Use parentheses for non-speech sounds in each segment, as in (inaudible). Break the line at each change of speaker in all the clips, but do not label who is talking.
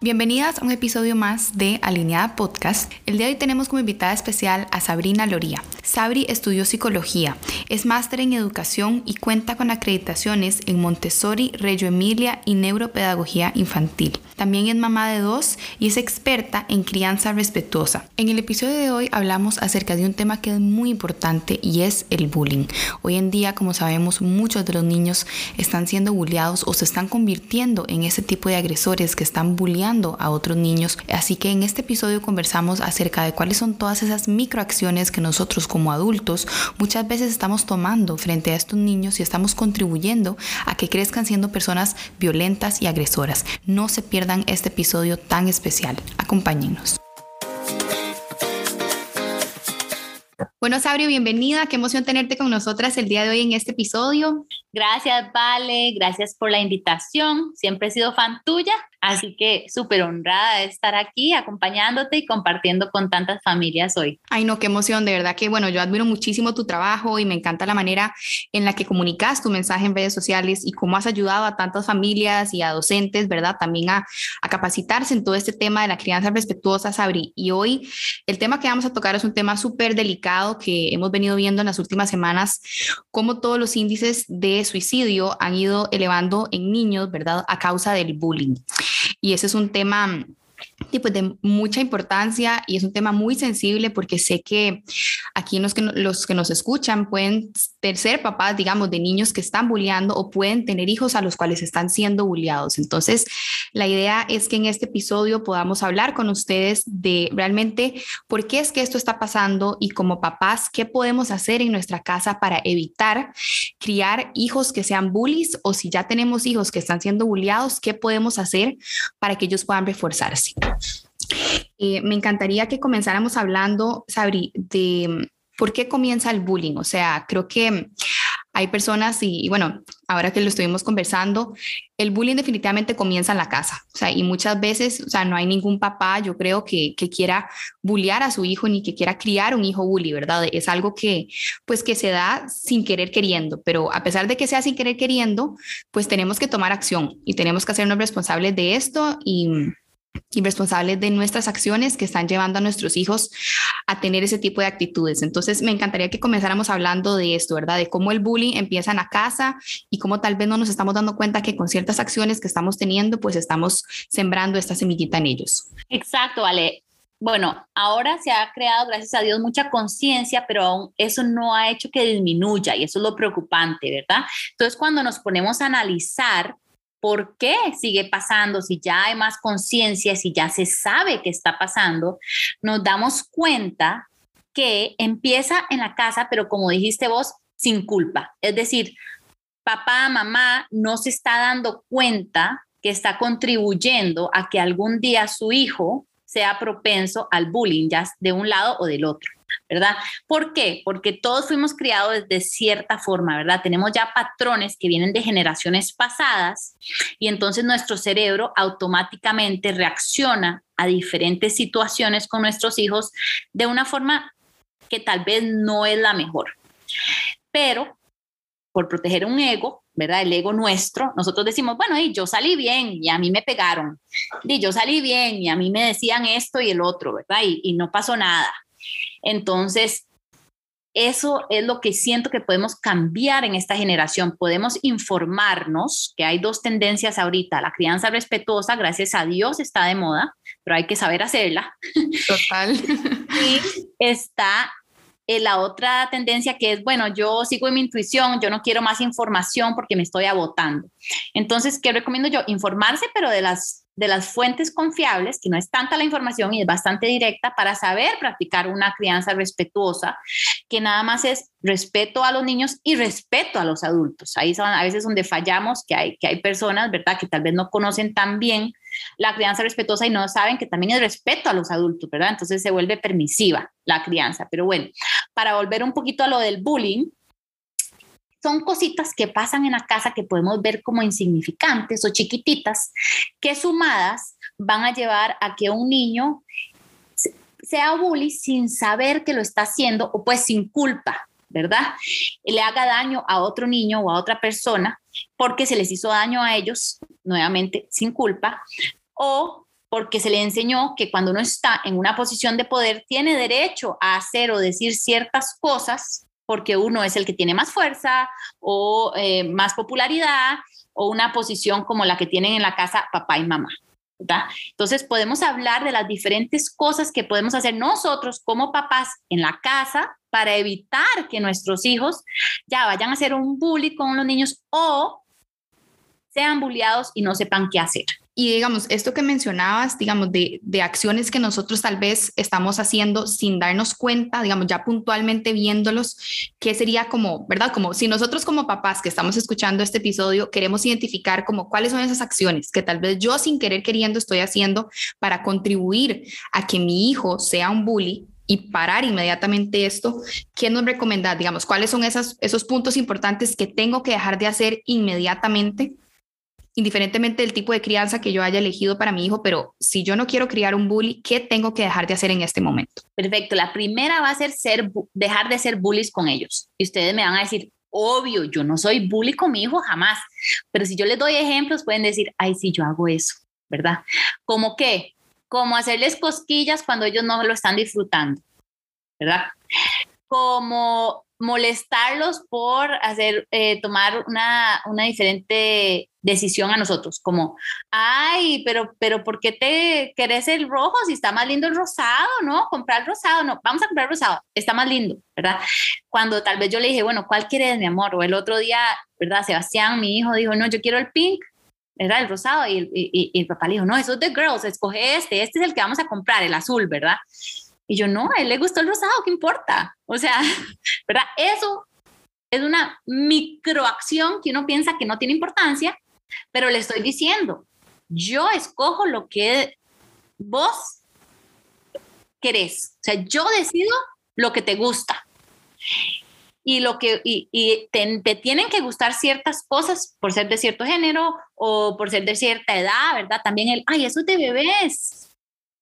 Bienvenidas a un episodio más de Alineada Podcast. El día de hoy tenemos como invitada especial a Sabrina Loría. Sabri estudió psicología, es máster en educación y cuenta con acreditaciones en Montessori, Reggio Emilia y neuropedagogía infantil. También es mamá de dos y es experta en crianza respetuosa. En el episodio de hoy hablamos acerca de un tema que es muy importante y es el bullying. Hoy en día, como sabemos, muchos de los niños están siendo bulleados o se están convirtiendo en ese tipo de agresores que están bulleando a otros niños. Así que en este episodio conversamos acerca de cuáles son todas esas microacciones que nosotros como adultos muchas veces estamos tomando frente a estos niños y estamos contribuyendo a que crezcan siendo personas violentas y agresoras. No se pierdan este episodio tan especial. Acompáñenos. Bueno, Sabri, bienvenida. Qué emoción tenerte con nosotras el día de hoy en este episodio.
Gracias, Vale. Gracias por la invitación. Siempre he sido fan tuya Así que súper honrada de estar aquí acompañándote y compartiendo con tantas familias hoy.
Ay, no, qué emoción, de verdad que bueno, yo admiro muchísimo tu trabajo y me encanta la manera en la que comunicas tu mensaje en redes sociales y cómo has ayudado a tantas familias y a docentes, ¿verdad? También a, a capacitarse en todo este tema de la crianza respetuosa, Sabri. Y hoy el tema que vamos a tocar es un tema súper delicado que hemos venido viendo en las últimas semanas, cómo todos los índices de suicidio han ido elevando en niños, ¿verdad? A causa del bullying. Y ese es un tema pues, de mucha importancia y es un tema muy sensible porque sé que aquí los que, los que nos escuchan pueden ser papás, digamos, de niños que están bulleando o pueden tener hijos a los cuales están siendo bulleados. Entonces, la idea es que en este episodio podamos hablar con ustedes de realmente por qué es que esto está pasando y como papás, qué podemos hacer en nuestra casa para evitar criar hijos que sean bullies o si ya tenemos hijos que están siendo bulleados, qué podemos hacer para que ellos puedan reforzarse. Eh, me encantaría que comenzáramos hablando, Sabri, de por qué comienza el bullying. O sea, creo que hay personas y, bueno, ahora que lo estuvimos conversando, el bullying definitivamente comienza en la casa. O sea, y muchas veces, o sea, no hay ningún papá, yo creo, que, que quiera bullear a su hijo ni que quiera criar un hijo bully, ¿verdad? Es algo que, pues, que se da sin querer queriendo, pero a pesar de que sea sin querer queriendo, pues tenemos que tomar acción y tenemos que hacernos responsables de esto y y responsables de nuestras acciones que están llevando a nuestros hijos a tener ese tipo de actitudes. Entonces, me encantaría que comenzáramos hablando de esto, ¿verdad? De cómo el bullying empieza en la casa y cómo tal vez no nos estamos dando cuenta que con ciertas acciones que estamos teniendo, pues estamos sembrando esta semillita en ellos.
Exacto, vale. Bueno, ahora se ha creado, gracias a Dios, mucha conciencia, pero aún eso no ha hecho que disminuya y eso es lo preocupante, ¿verdad? Entonces, cuando nos ponemos a analizar por qué sigue pasando, si ya hay más conciencia, si ya se sabe qué está pasando, nos damos cuenta que empieza en la casa, pero como dijiste vos, sin culpa. Es decir, papá, mamá no se está dando cuenta que está contribuyendo a que algún día su hijo sea propenso al bullying, ya de un lado o del otro. ¿Verdad? ¿Por qué? Porque todos fuimos criados de cierta forma, ¿verdad? Tenemos ya patrones que vienen de generaciones pasadas y entonces nuestro cerebro automáticamente reacciona a diferentes situaciones con nuestros hijos de una forma que tal vez no es la mejor. Pero por proteger un ego, ¿verdad? El ego nuestro, nosotros decimos, bueno, y yo salí bien y a mí me pegaron, y yo salí bien y a mí me decían esto y el otro, ¿verdad? Y, y no pasó nada. Entonces, eso es lo que siento que podemos cambiar en esta generación. Podemos informarnos que hay dos tendencias ahorita. La crianza respetuosa, gracias a Dios, está de moda, pero hay que saber hacerla.
Total. (laughs)
y está eh, la otra tendencia que es, bueno, yo sigo en mi intuición, yo no quiero más información porque me estoy agotando. Entonces, ¿qué recomiendo yo? Informarse, pero de las de las fuentes confiables, que no es tanta la información y es bastante directa, para saber practicar una crianza respetuosa, que nada más es respeto a los niños y respeto a los adultos. Ahí son a veces donde fallamos, que hay, que hay personas, ¿verdad?, que tal vez no conocen tan bien la crianza respetuosa y no saben que también es respeto a los adultos, ¿verdad? Entonces se vuelve permisiva la crianza. Pero bueno, para volver un poquito a lo del bullying, son cositas que pasan en la casa que podemos ver como insignificantes o chiquititas, que sumadas van a llevar a que un niño sea bully sin saber que lo está haciendo o pues sin culpa, ¿verdad? Le haga daño a otro niño o a otra persona porque se les hizo daño a ellos, nuevamente sin culpa, o porque se le enseñó que cuando uno está en una posición de poder tiene derecho a hacer o decir ciertas cosas porque uno es el que tiene más fuerza o eh, más popularidad o una posición como la que tienen en la casa papá y mamá. Entonces podemos hablar de las diferentes cosas que podemos hacer nosotros como papás en la casa para evitar que nuestros hijos ya vayan a hacer un bullying con los niños o sean bulliados y no sepan qué hacer.
Y digamos, esto que mencionabas, digamos, de, de, acciones que nosotros tal vez estamos haciendo sin darnos cuenta, digamos, ya puntualmente viéndolos, ¿qué sería como, verdad? Como si nosotros como papás que estamos escuchando este episodio queremos identificar como cuáles son esas acciones que tal vez yo sin querer queriendo estoy haciendo para contribuir a que mi hijo sea un bully, y parar inmediatamente esto, ¿qué nos recomendás? Digamos, ¿cuáles son esas, esos puntos importantes que tengo que dejar de hacer inmediatamente indiferentemente del tipo de crianza que yo haya elegido para mi hijo, pero si yo no quiero criar un bully, ¿qué tengo que dejar de hacer en este momento?
Perfecto, la primera va a ser, dejar de ser bullies con ellos. Y ustedes me van a decir, obvio, yo no soy bully con mi hijo jamás, pero si yo les doy ejemplos, pueden decir, ay, sí, yo hago eso, ¿verdad? ¿Cómo qué? Como hacerles cosquillas cuando ellos no lo están disfrutando, ¿verdad? Como molestarlos por hacer, eh, tomar una, una, diferente decisión a nosotros, como, ay, pero, pero ¿por qué te querés el rojo si está más lindo el rosado, no? Comprar rosado, no, vamos a comprar rosado, está más lindo, ¿verdad? Cuando tal vez yo le dije, bueno, ¿cuál quieres, mi amor? O el otro día, ¿verdad? Sebastián, mi hijo, dijo, no, yo quiero el pink, ¿verdad? El rosado, y el, y el papá le dijo, no, eso es de girls, escoge este, este es el que vamos a comprar, el azul, ¿verdad? Y yo, no, a él le gustó el rosado, ¿qué importa? O sea, (laughs) ¿verdad? Eso es una microacción que uno piensa que no tiene importancia, pero le estoy diciendo, yo escojo lo que vos querés. O sea, yo decido lo que te gusta. Y, lo que, y, te, te, tienen que gustar ciertas cosas por ser de cierto género o por ser de cierta edad, ¿verdad? También el, ay, eso es de bebés,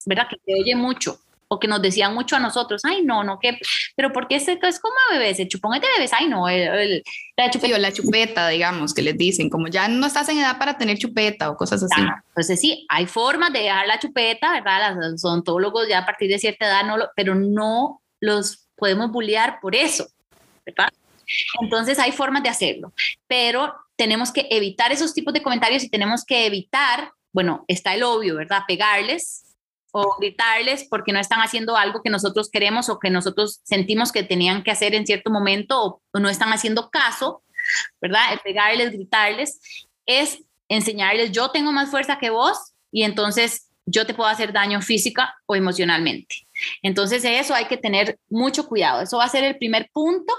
¿verdad? Que te oye mucho o que nos decían mucho a nosotros, ay, no, no, que, pero ¿por qué este es como bebés? El chupón es de bebés, ay, no,
la, chupeta. la chupeta, digamos, que les dicen, como ya no estás en edad para tener chupeta o cosas así.
entonces sí, hay formas de dejar la chupeta, ¿verdad? Los odontólogos ya a partir de cierta edad, no lo, pero no los podemos bullear por eso, ¿verdad? Entonces hay formas de hacerlo, pero tenemos que evitar esos tipos de comentarios y tenemos que evitar, bueno, está el obvio, ¿verdad? Pegarles, o gritarles porque no están haciendo algo que nosotros queremos o que nosotros sentimos que tenían que hacer en cierto momento o, no están haciendo caso, ¿verdad? El pegarles, gritarles, es enseñarles yo tengo más fuerza que vos y entonces yo te puedo hacer daño física o emocionalmente. Entonces eso hay que tener mucho cuidado. Eso va a ser el primer punto,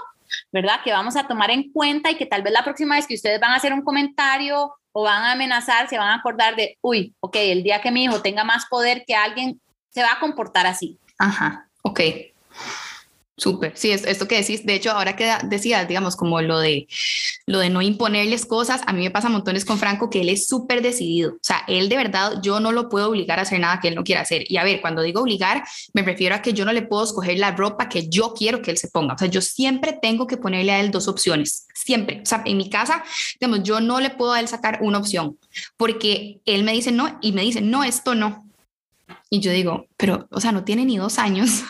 ¿verdad? Que vamos a tomar en cuenta y que tal vez la próxima vez que ustedes van a hacer un comentario o van a amenazar, se van a acordar de, uy, ok, el día que mi hijo tenga más poder que alguien, se va a comportar así.
Ajá, ok. Súper, sí, es esto que decís, de hecho, ahora que decías, digamos, como lo de, lo de no imponerles cosas, a mí me pasa montones con Franco que él es súper decidido, o sea, él de verdad, yo no lo puedo obligar a hacer nada que él no quiera hacer. Y a ver, cuando digo obligar, me refiero a que yo no le puedo escoger la ropa que yo quiero que él se ponga, o sea, yo siempre tengo que ponerle a él dos opciones, siempre, o sea, en mi casa, digamos, yo no le puedo a él sacar una opción, porque él me dice no y me dice, no, esto no. Y yo digo, pero, o sea, no tiene ni dos años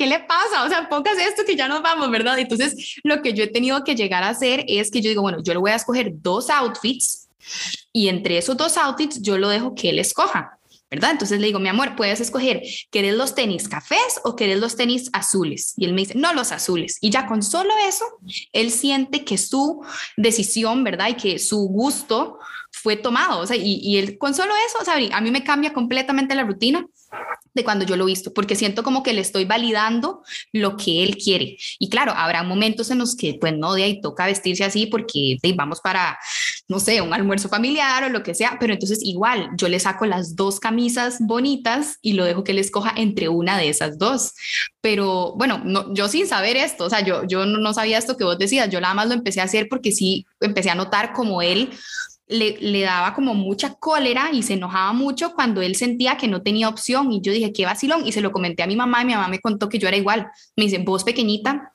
¿qué le pasa? O sea, póngase esto que ya nos vamos, ¿verdad? Entonces, lo que yo he tenido que llegar a hacer es que yo digo, bueno, yo le voy a escoger dos outfits y entre esos dos outfits yo lo dejo que él escoja. ¿verdad? Entonces le digo, mi amor, puedes escoger, ¿querés los tenis cafés o querés los tenis azules? Y él me dice, no, los azules. Y ya con solo eso, él siente que su decisión, ¿verdad? Y que su gusto fue tomado. O sea, y, y él con solo eso, o sea, a mí me cambia completamente la rutina de cuando yo lo visto, porque siento como que le estoy validando lo que él quiere. Y claro, habrá momentos en los que, pues no, de ahí toca vestirse así porque vamos para, no sé, un almuerzo familiar o lo que sea, pero entonces igual yo le saco las dos camisas bonitas y lo dejo que él escoja entre una de esas dos. Pero bueno, no, yo sin saber esto, o sea, yo, yo no sabía esto que vos decías, yo nada más lo empecé a hacer porque sí empecé a notar como él le, daba como mucha cólera y se enojaba mucho cuando él sentía que no tenía opción. Y yo dije, qué vacilón. Y se lo comenté a mi mamá y mi mamá me contó que yo era igual. Me dice, vos pequeñita,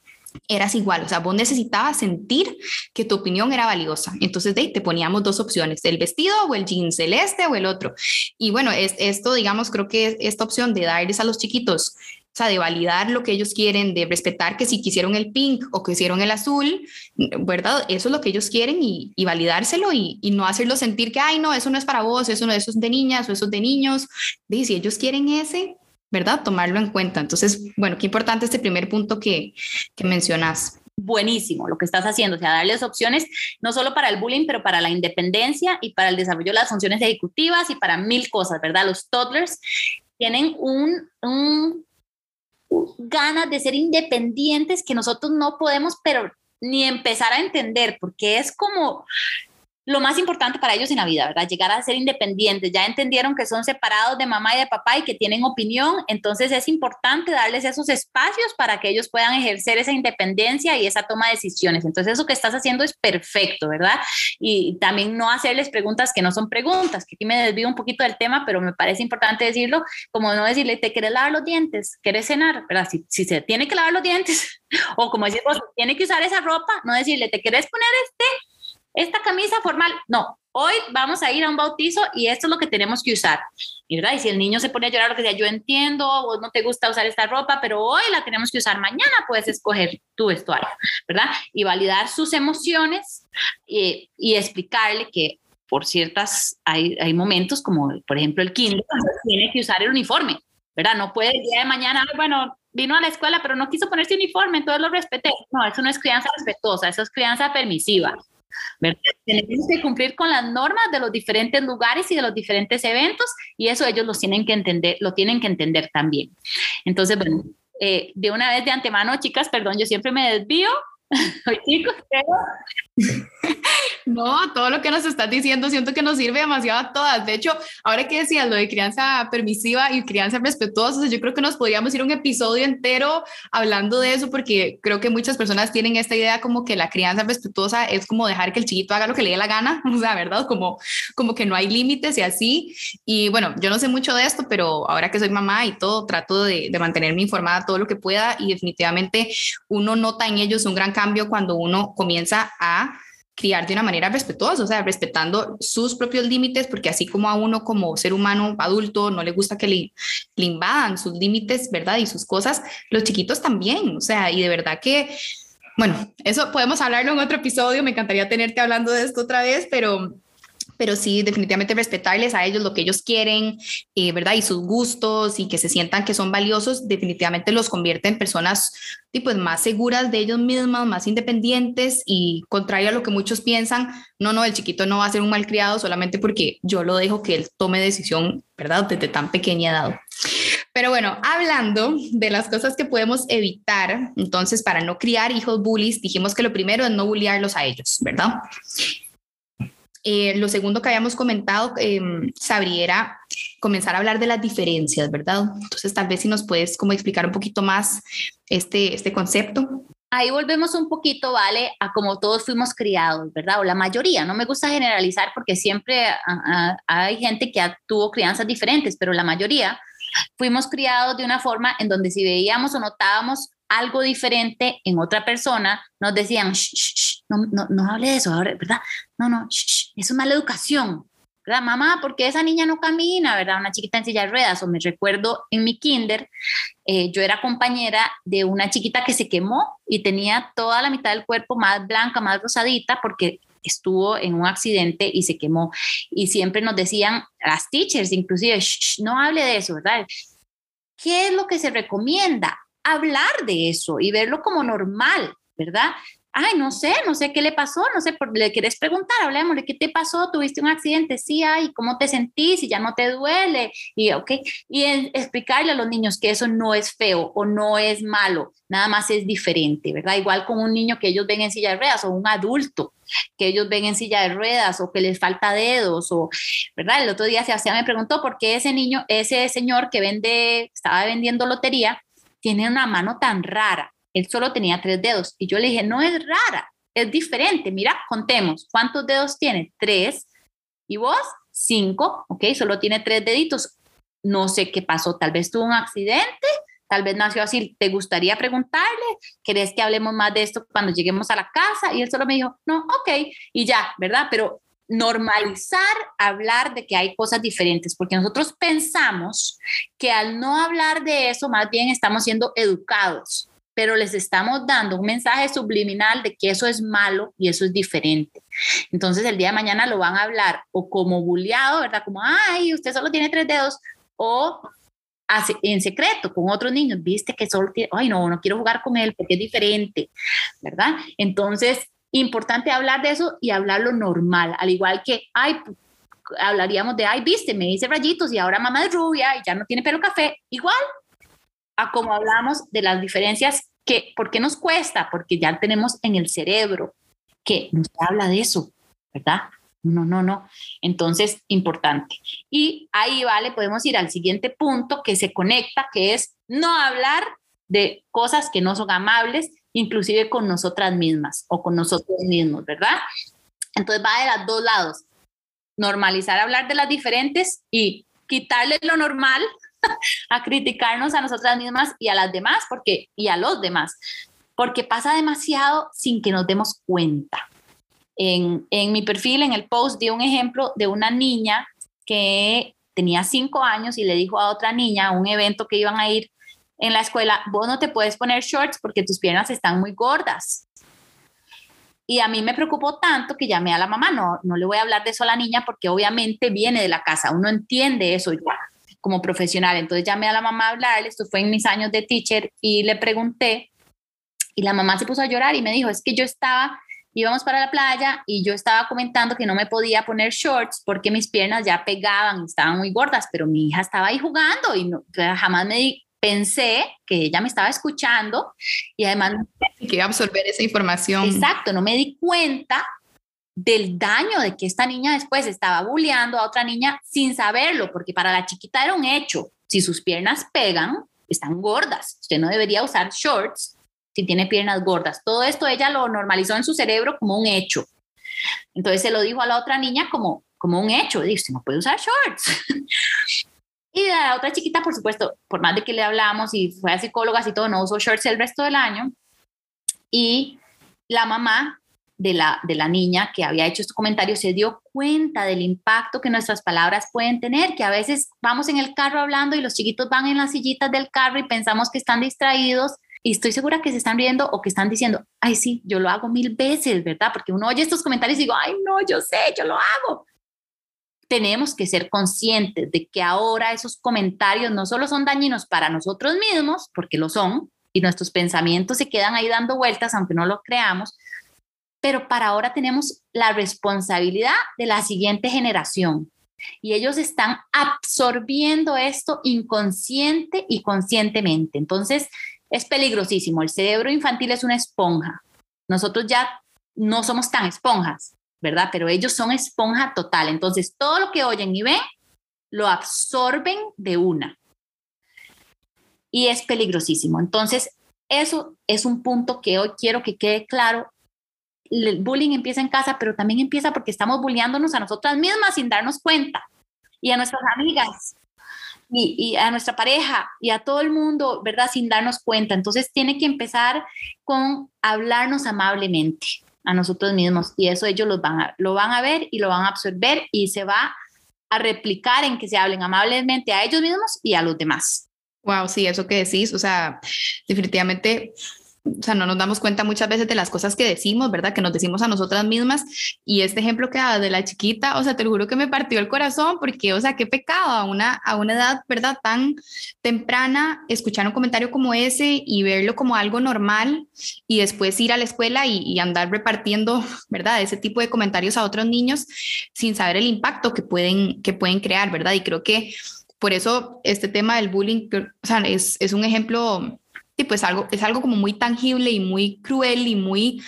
eras igual, o sea, vos necesitabas sentir que tu opinión era valiosa. Entonces, de ahí te poníamos dos opciones, el vestido o el jean celeste o el otro. Y bueno, es, esto, digamos, creo que esta opción de darles a los chiquitos o sea, de validar lo que ellos quieren, de respetar que si quisieron el pink o quisieron el azul, ¿verdad? Eso es lo que ellos quieren y, validárselo y, no hacerlo sentir que, ay, no, eso no es para vos, eso no, eso es de niñas o eso es de niños. Y si ellos quieren ese, ¿verdad? Tomarlo en cuenta. Entonces, bueno, qué importante este primer punto que, que mencionas
buenísimo lo que estás haciendo, o sea, darles opciones no solo para el bullying, pero para la independencia y para el desarrollo de las funciones ejecutivas y para mil cosas, ¿verdad? Los toddlers tienen un, un ganas de ser independientes que nosotros no podemos, pero ni empezar a entender, porque es como lo más importante para ellos en la vida, ¿verdad? Llegar a ser independientes. Ya entendieron que son separados de mamá y de papá y que tienen opinión, entonces es importante darles esos espacios para que ellos puedan ejercer esa independencia y esa toma de decisiones. Entonces eso que estás haciendo es perfecto, ¿verdad? Y también no hacerles preguntas que no son preguntas, que aquí me desvío un poquito del tema, pero me parece importante decirlo, como no decirle, ¿te quieres lavar los dientes? ¿Quieres cenar? ¿Verdad? Si, si se tiene que lavar los dientes, (laughs) o como decimos, tiene que usar esa ropa, no decirle, ¿te quieres poner este? Esta camisa formal, no, hoy vamos a ir a un bautizo y esto es lo que tenemos que usar. ¿verdad? y si el niño se pone a llorar, lo que sea, yo entiendo, vos no te gusta usar esta ropa, pero hoy la tenemos que usar, mañana puedes escoger tu vestuario, ¿verdad? Y validar sus emociones y, y explicarle que por ciertas, hay, hay, momentos como, por ejemplo, el kinder, tiene que usar el uniforme, ¿verdad? No puede el día de mañana, bueno, vino a la escuela, pero no quiso ponerse uniforme, entonces lo respeté. No, eso no es crianza respetuosa, eso es crianza permisiva. Tenemos que cumplir con las normas de los diferentes lugares y de los diferentes eventos y eso ellos lo tienen que entender, lo tienen que entender también. Entonces, bueno, eh, de una vez de antemano, chicas, perdón, yo siempre me desvío. (laughs) Hoy chicos, pero
no, todo lo que nos estás diciendo siento que nos sirve demasiado a todas. De hecho, ahora que decías lo de crianza permisiva y crianza respetuosa, yo creo que nos podríamos ir un episodio entero hablando de eso porque creo que muchas personas tienen esta idea como que la crianza respetuosa es como dejar que el chiquito haga lo que le dé la gana, (laughs) o sea, ¿verdad? Como, como que no hay límites y así. Y bueno, yo no sé mucho de esto, pero ahora que soy mamá y todo, trato de, de mantenerme informada todo lo que pueda y definitivamente uno nota en ellos un gran cambio cuando uno comienza a criar de una manera respetuosa, o sea, respetando sus propios límites, porque así como a uno como ser humano adulto no le gusta que le, le invadan sus límites, ¿verdad? Y sus cosas, los chiquitos también, o sea, y de verdad que, bueno, eso podemos hablarlo en otro episodio, me encantaría tenerte hablando de esto otra vez, pero pero sí, definitivamente respetarles a ellos lo que ellos quieren, eh, ¿verdad? Y sus gustos y que se sientan que son valiosos, definitivamente los convierte en personas pues, más seguras de ellos mismos, más independientes y contrario a lo que muchos piensan, no, no, el chiquito no va a ser un malcriado solamente porque yo lo dejo que él tome decisión, ¿verdad? Desde tan pequeña edad. Pero bueno, hablando de las cosas que podemos evitar, entonces para no criar hijos bullies, dijimos que lo primero es no bulliarlos a ellos, ¿verdad? Eh, lo segundo que habíamos comentado, eh, era comenzar a hablar de las diferencias, ¿verdad? Entonces, tal vez si nos puedes como explicar un poquito más este, este concepto.
Ahí volvemos un poquito, ¿vale? A como todos fuimos criados, ¿verdad? O la mayoría, no me gusta generalizar porque siempre hay gente que tuvo crianzas diferentes, pero la mayoría fuimos criados de una forma en donde si veíamos o notábamos algo diferente en otra persona, nos decían, no, no, no hable de eso, ¿verdad? No, no, eso es mala educación, ¿verdad? Mamá, ¿por qué esa niña no camina, verdad? Una chiquita en silla de ruedas. O me recuerdo en mi kinder, eh, yo era compañera de una chiquita que se quemó y tenía toda la mitad del cuerpo más blanca, más rosadita, porque estuvo en un accidente y se quemó. Y siempre nos decían, las teachers inclusive, no hable de eso, ¿verdad? ¿Qué es lo que se recomienda? Hablar de eso y verlo como normal, ¿verdad? Ay, no sé, no sé qué le pasó, no sé, le quieres preguntar, hablemosle, ¿qué te pasó? ¿Tuviste un accidente? Sí, ay, ¿cómo te sentís? Y ya no te duele. Y, ok, y explicarle a los niños que eso no es feo o no es malo, nada más es diferente, ¿verdad? Igual con un niño que ellos ven en silla de ruedas o un adulto que ellos ven en silla de ruedas o que les falta dedos o, ¿verdad? El otro día Sebastián me preguntó por qué ese niño, ese señor que vende, estaba vendiendo lotería, tiene una mano tan rara él solo tenía tres dedos. Y yo le dije, no es rara, es diferente. Mira, contemos, ¿cuántos dedos tiene? Tres. ¿Y vos? Cinco, ¿ok? Solo tiene tres deditos. No sé qué pasó, tal vez tuvo un accidente, tal vez nació así, ¿te gustaría preguntarle? ¿Querés que hablemos más de esto cuando lleguemos a la casa? Y él solo me dijo, no, ok, y ya, ¿verdad? Pero normalizar hablar de que hay cosas diferentes, porque nosotros pensamos que al no hablar de eso, más bien estamos siendo educados, pero les estamos dando un mensaje subliminal de que eso es malo y eso es diferente. Entonces el día de mañana lo van a hablar o como bulleado, ¿verdad? Como, ay, usted solo tiene tres dedos, o en secreto con otros niños, viste que solo tiene, ay no, no quiero jugar con él porque es diferente, ¿verdad? Entonces, importante hablar de eso y hablarlo normal, al igual que, ay, hablaríamos de, ay, viste, me dice rayitos y ahora mamá es rubia y ya no tiene pelo café, igual a como hablamos de las diferencias que, ¿por qué nos cuesta? Porque ya tenemos en el cerebro que nos habla de eso, ¿verdad? No, no, no. Entonces, importante. Y ahí, vale, podemos ir al siguiente punto que se conecta, que es no hablar de cosas que no son amables, inclusive con nosotras mismas o con nosotros mismos, ¿verdad? Entonces va de los dos lados. Normalizar hablar de las diferentes y quitarle lo normal (laughs) a criticarnos a nosotras mismas y a las demás, porque y a los demás, porque pasa demasiado sin que nos demos cuenta. En, mi perfil, en el post, di un ejemplo de una niña que tenía cinco años y le dijo a otra niña a un evento que iban a ir en la escuela, vos no te puedes poner shorts porque tus piernas están muy gordas. Y a mí me preocupó tanto que llamé a la mamá, no, no le voy a hablar de eso a la niña porque obviamente viene de la casa, uno entiende eso ya como profesional. Entonces llamé a la mamá a hablarle, esto fue en mis años de teacher y le pregunté y la mamá se puso a llorar y me dijo, es que yo estaba íbamos para la playa y yo estaba comentando que no me podía poner shorts porque mis piernas ya pegaban, estaban muy gordas, pero mi hija estaba ahí jugando y no, jamás me di, pensé que ella me estaba escuchando y además...
Que iba a absorber esa información.
Exacto, no me di cuenta del daño de que esta niña después estaba bulleando a otra niña sin saberlo, porque para la chiquita era un hecho. Si sus piernas pegan, están gordas. Usted no debería usar shorts si tiene piernas gordas. Todo esto ella lo normalizó en su cerebro como un hecho. Entonces se lo dijo a la otra niña como, como un hecho, dice, no puede usar shorts. (laughs) y la otra chiquita, por supuesto, por más de que le hablamos y fue a psicólogas y todo, no usó shorts el resto del año. Y la mamá de la, de la niña que había hecho estos comentarios se dio cuenta del impacto que nuestras palabras pueden tener, que a veces vamos en el carro hablando y los chiquitos van en las sillitas del carro y pensamos que están distraídos y estoy segura que se están riendo o que están diciendo, ay, sí, yo lo hago mil veces, ¿verdad? Porque uno oye estos comentarios y digo, ay, no, yo sé, yo lo hago. Tenemos que ser conscientes de que ahora esos comentarios no solo son dañinos para nosotros mismos, porque lo son, y nuestros pensamientos se quedan ahí dando vueltas, aunque no lo creamos, pero para ahora tenemos la responsabilidad de la siguiente generación. Y ellos están absorbiendo esto inconsciente y conscientemente. Entonces, es peligrosísimo. El cerebro infantil es una esponja. Nosotros ya no somos tan esponjas, ¿verdad? Pero ellos son esponja total. Entonces, todo lo que oyen y ven, lo absorben de una. Y es peligrosísimo. Entonces, eso es un punto que hoy quiero que quede claro. El bullying empieza en casa, pero también empieza porque estamos bulleándonos a nosotras mismas sin darnos cuenta. Y a nuestras amigas, y, a nuestra pareja y a todo el mundo, ¿verdad? Sin darnos cuenta. Entonces tiene que empezar con hablarnos amablemente a nosotros mismos y eso ellos lo van a, lo van a ver y lo van a absorber y se va a replicar en que se hablen amablemente a ellos mismos y a los demás.
Wow, sí, eso que decís, o sea, definitivamente o sea, no nos damos cuenta muchas veces de las cosas que decimos, ¿verdad? Que nos decimos a nosotras mismas. Y este ejemplo que da de la chiquita, o sea, te lo juro que me partió el corazón porque, o sea, qué pecado a una, a una edad, ¿verdad? Tan temprana, escuchar un comentario como ese y verlo como algo normal y después ir a la escuela y, andar repartiendo, ¿verdad? Ese tipo de comentarios a otros niños sin saber el impacto que pueden, que pueden crear, ¿verdad? Y creo que por eso este tema del bullying, o sea, es, es un ejemplo y pues algo, es algo como muy tangible y muy cruel y muy,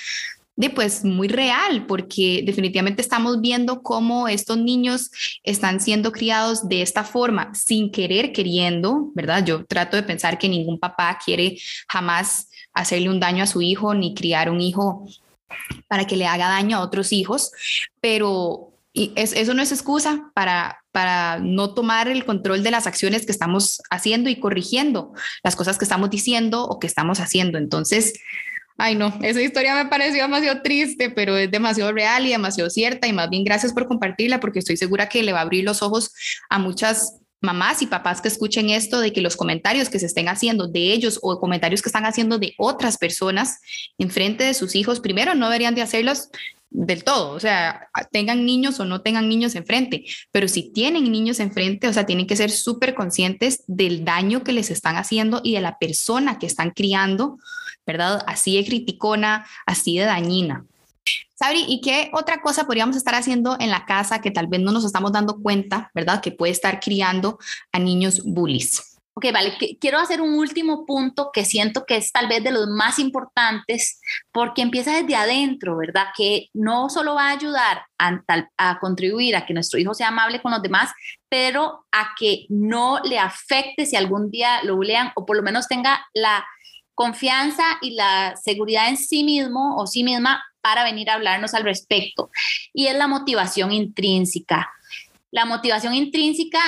de pues muy real, porque definitivamente estamos viendo cómo estos niños están siendo criados de esta forma, sin querer, queriendo, ¿verdad? Yo trato de pensar que ningún papá quiere jamás hacerle un daño a su hijo ni criar un hijo para que le haga daño a otros hijos, pero y eso no es excusa para, para no tomar el control de las acciones que estamos haciendo y corrigiendo las cosas que estamos diciendo o que estamos haciendo. Entonces, ay no, esa historia me pareció demasiado triste, pero es demasiado real y demasiado cierta y más bien gracias por compartirla porque estoy segura que le va a abrir los ojos a muchas mamás y papás que escuchen esto de que los comentarios que se estén haciendo de ellos o comentarios que están haciendo de otras personas en frente de sus hijos, primero no deberían de hacerlos del todo, o sea, tengan niños o no tengan niños enfrente, pero si tienen niños enfrente, o sea, tienen que ser súper conscientes del daño que les están haciendo y de la persona que están criando, ¿verdad? Así de criticona, así de dañina. Sabri, ¿y qué otra cosa podríamos estar haciendo en la casa que tal vez no nos estamos dando cuenta, ¿verdad? Que puede estar criando a niños bullies.
Ok, vale, quiero hacer un último punto que siento que es tal vez de los más importantes porque empieza desde adentro, ¿verdad? Que no solo va a ayudar a, a, contribuir a que nuestro hijo sea amable con los demás, pero a que no le afecte si algún día lo bulean o por lo menos tenga la confianza y la seguridad en sí mismo o sí misma para venir a hablarnos al respecto. Y es la motivación intrínseca. La motivación intrínseca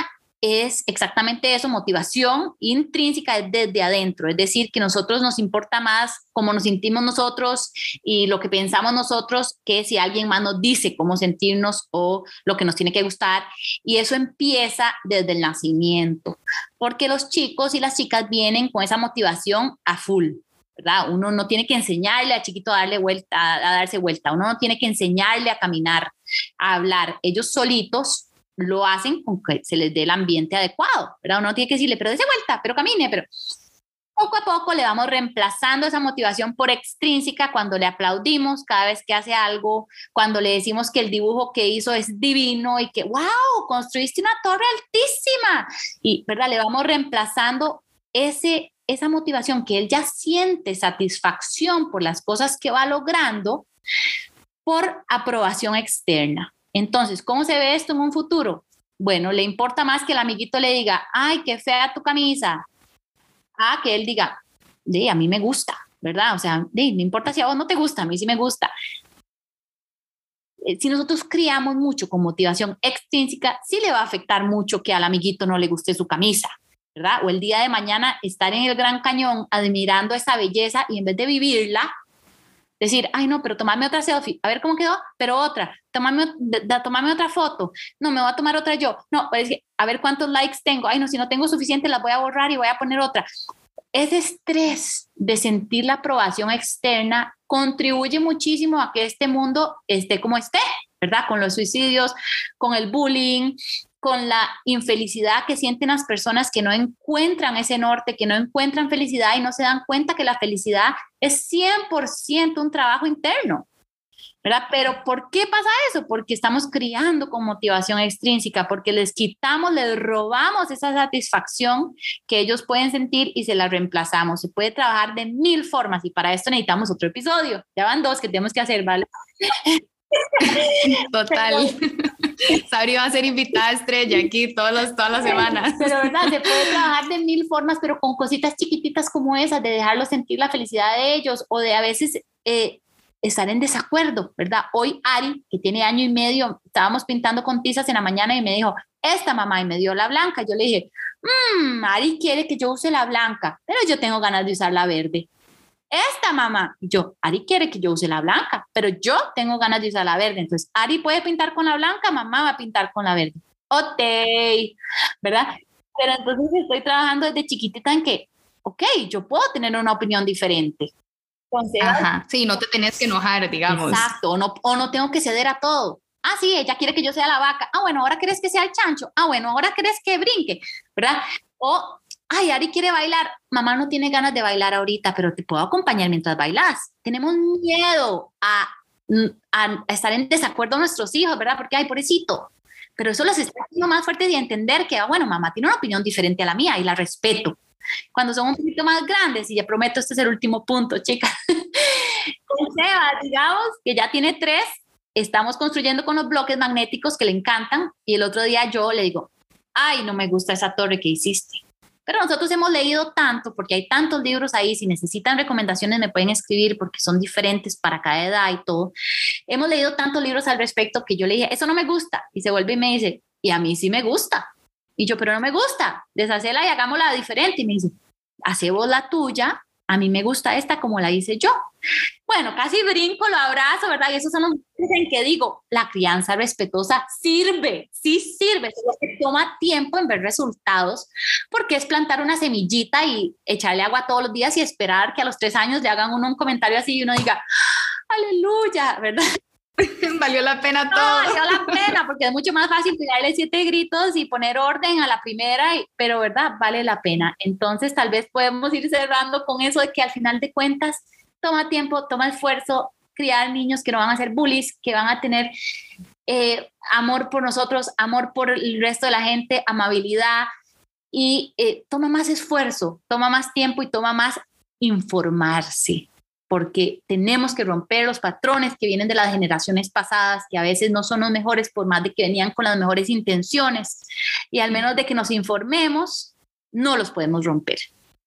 es exactamente eso, motivación intrínseca desde adentro, es decir, que nosotros nos importa más cómo nos sentimos nosotros y lo que pensamos nosotros que si alguien más nos dice cómo sentirnos o lo que nos tiene que gustar. Y eso empieza desde el nacimiento, porque los chicos y las chicas vienen con esa motivación a full. Uno no tiene que enseñarle a chiquito a darle vuelta, a darse vuelta, uno no tiene que enseñarle a caminar, a hablar. Ellos solitos lo hacen con que se les dé el ambiente adecuado, ¿verdad? Uno tiene que decirle, pero dése vuelta, pero camine, pero poco a poco le vamos reemplazando esa motivación por extrínseca cuando le aplaudimos cada vez que hace algo, cuando le decimos que el dibujo que hizo es divino y que, wow, construiste una torre altísima. Y, ¿verdad? Le vamos reemplazando ese esa motivación que él ya siente satisfacción por las cosas que va logrando por aprobación externa. Entonces, ¿cómo se ve esto en un futuro? Bueno, le importa más que el amiguito le diga, ay, qué fea tu camisa, a que él diga, de, a mí me gusta, ¿verdad? O sea, de, no importa si a vos no te gusta, a mí sí me gusta. Eh, si nosotros criamos mucho con motivación extrínseca, sí le va a afectar mucho que al amiguito no le guste su camisa, ¿verdad? O el día de mañana estar en el Gran Cañón admirando esa belleza y en vez de vivirla, decir, ay no, pero tomarme otra selfie, a ver cómo quedó, pero otra, tomarme, tomarme otra foto, no, me voy a tomar otra yo, no, pues, a ver cuántos likes tengo, ay no, si no tengo suficiente las voy a borrar y voy a poner otra. Ese estrés de sentir la aprobación externa contribuye muchísimo a que este mundo esté como esté, ¿verdad? Con los suicidios, con el bullying, con la infelicidad que sienten las personas que no encuentran ese norte, que no encuentran felicidad y no se dan cuenta que la felicidad es 100% un trabajo interno. ¿verdad? Pero ¿por qué pasa eso? Porque estamos criando con motivación extrínseca, porque les quitamos, les robamos esa satisfacción que ellos pueden sentir y se la reemplazamos. Se puede trabajar de mil formas y para esto necesitamos otro episodio. Ya van dos que tenemos que hacer, ¿vale? (laughs)
Total. Sabri va a ser invitada estrella aquí todos todas las semanas.
Pero verdad, se puede trabajar de mil formas, pero con cositas chiquititas como esas, de dejarlos sentir la felicidad de ellos o de a veces eh, estar en desacuerdo, ¿verdad? Hoy Ari, que tiene año y medio, estábamos pintando con tizas en la mañana y me dijo, esta mamá, y me dio la blanca. Yo le dije, mmm, Ari quiere que yo use la blanca, pero yo tengo ganas de usar la verde esta mamá. yo, Ari quiere que yo use la blanca, pero yo tengo ganas de usar la verde. Entonces, Ari puede pintar con la blanca, mamá va a pintar con la verde. Ok, ¿verdad? Pero entonces estoy trabajando desde chiquitita en que, ok, yo puedo tener una opinión diferente.
Ajá, sí, no te tenés que enojar, digamos.
Exacto, o no, o no tengo que ceder a todo. Ah, sí, ella quiere que yo sea la vaca. Ah, bueno, ahora quieres que sea el chancho. Ah, bueno, ahora quieres que brinque, ¿verdad? O ay, Ari quiere bailar, mamá no tiene ganas de bailar ahorita, pero te puedo acompañar mientras bailas. Tenemos miedo a, a, estar en desacuerdo con nuestros hijos, ¿verdad? Porque, ay, pobrecito. Pero eso los está haciendo más fuertes y entender que, ah, bueno, mamá tiene una opinión diferente a la mía y la respeto. Cuando son un poquito más grandes, y ya prometo, este es el último punto, chicas. (laughs) Seba, digamos que ya tiene tres, estamos construyendo con los bloques magnéticos que le encantan y el otro día yo le digo, ay, no me gusta esa torre que hiciste Pero nosotros hemos leído tanto, porque hay tantos libros ahí, si necesitan recomendaciones me pueden escribir porque son diferentes para cada edad y todo. Hemos leído tantos libros al respecto que yo le dije, eso no me gusta. Y se vuelve y me dice, y a mí sí me gusta. Y yo, pero no me gusta, deshacela y hagámosla diferente. Y me dice, hace vos la tuya, a mí me gusta esta como la hice yo. Bueno, casi brinco, lo abrazo, ¿verdad? Y esos son los en que digo, la crianza respetuosa sirve, sí sirve, solo que toma tiempo en ver resultados, porque es plantar una semillita y echarle agua todos los días y esperar que a los tres años le hagan uno un comentario así y uno diga, aleluya, ¿verdad? (laughs)
valió la pena todo.
valió la pena, porque es mucho más fácil tirarle siete gritos y poner orden a la primera, pero verdad, vale la pena. Entonces, tal vez podemos ir cerrando con eso de que al final de cuentas, toma tiempo, toma esfuerzo, criar niños que no van a ser bullies, que van a tener eh, amor por nosotros, amor por el resto de la gente, amabilidad y eh, toma más esfuerzo, toma más tiempo y toma más informarse porque tenemos que romper los patrones que vienen de las generaciones pasadas, que a veces no son los mejores por más de que venían con las mejores intenciones, y al menos de que nos informemos, no los podemos romper.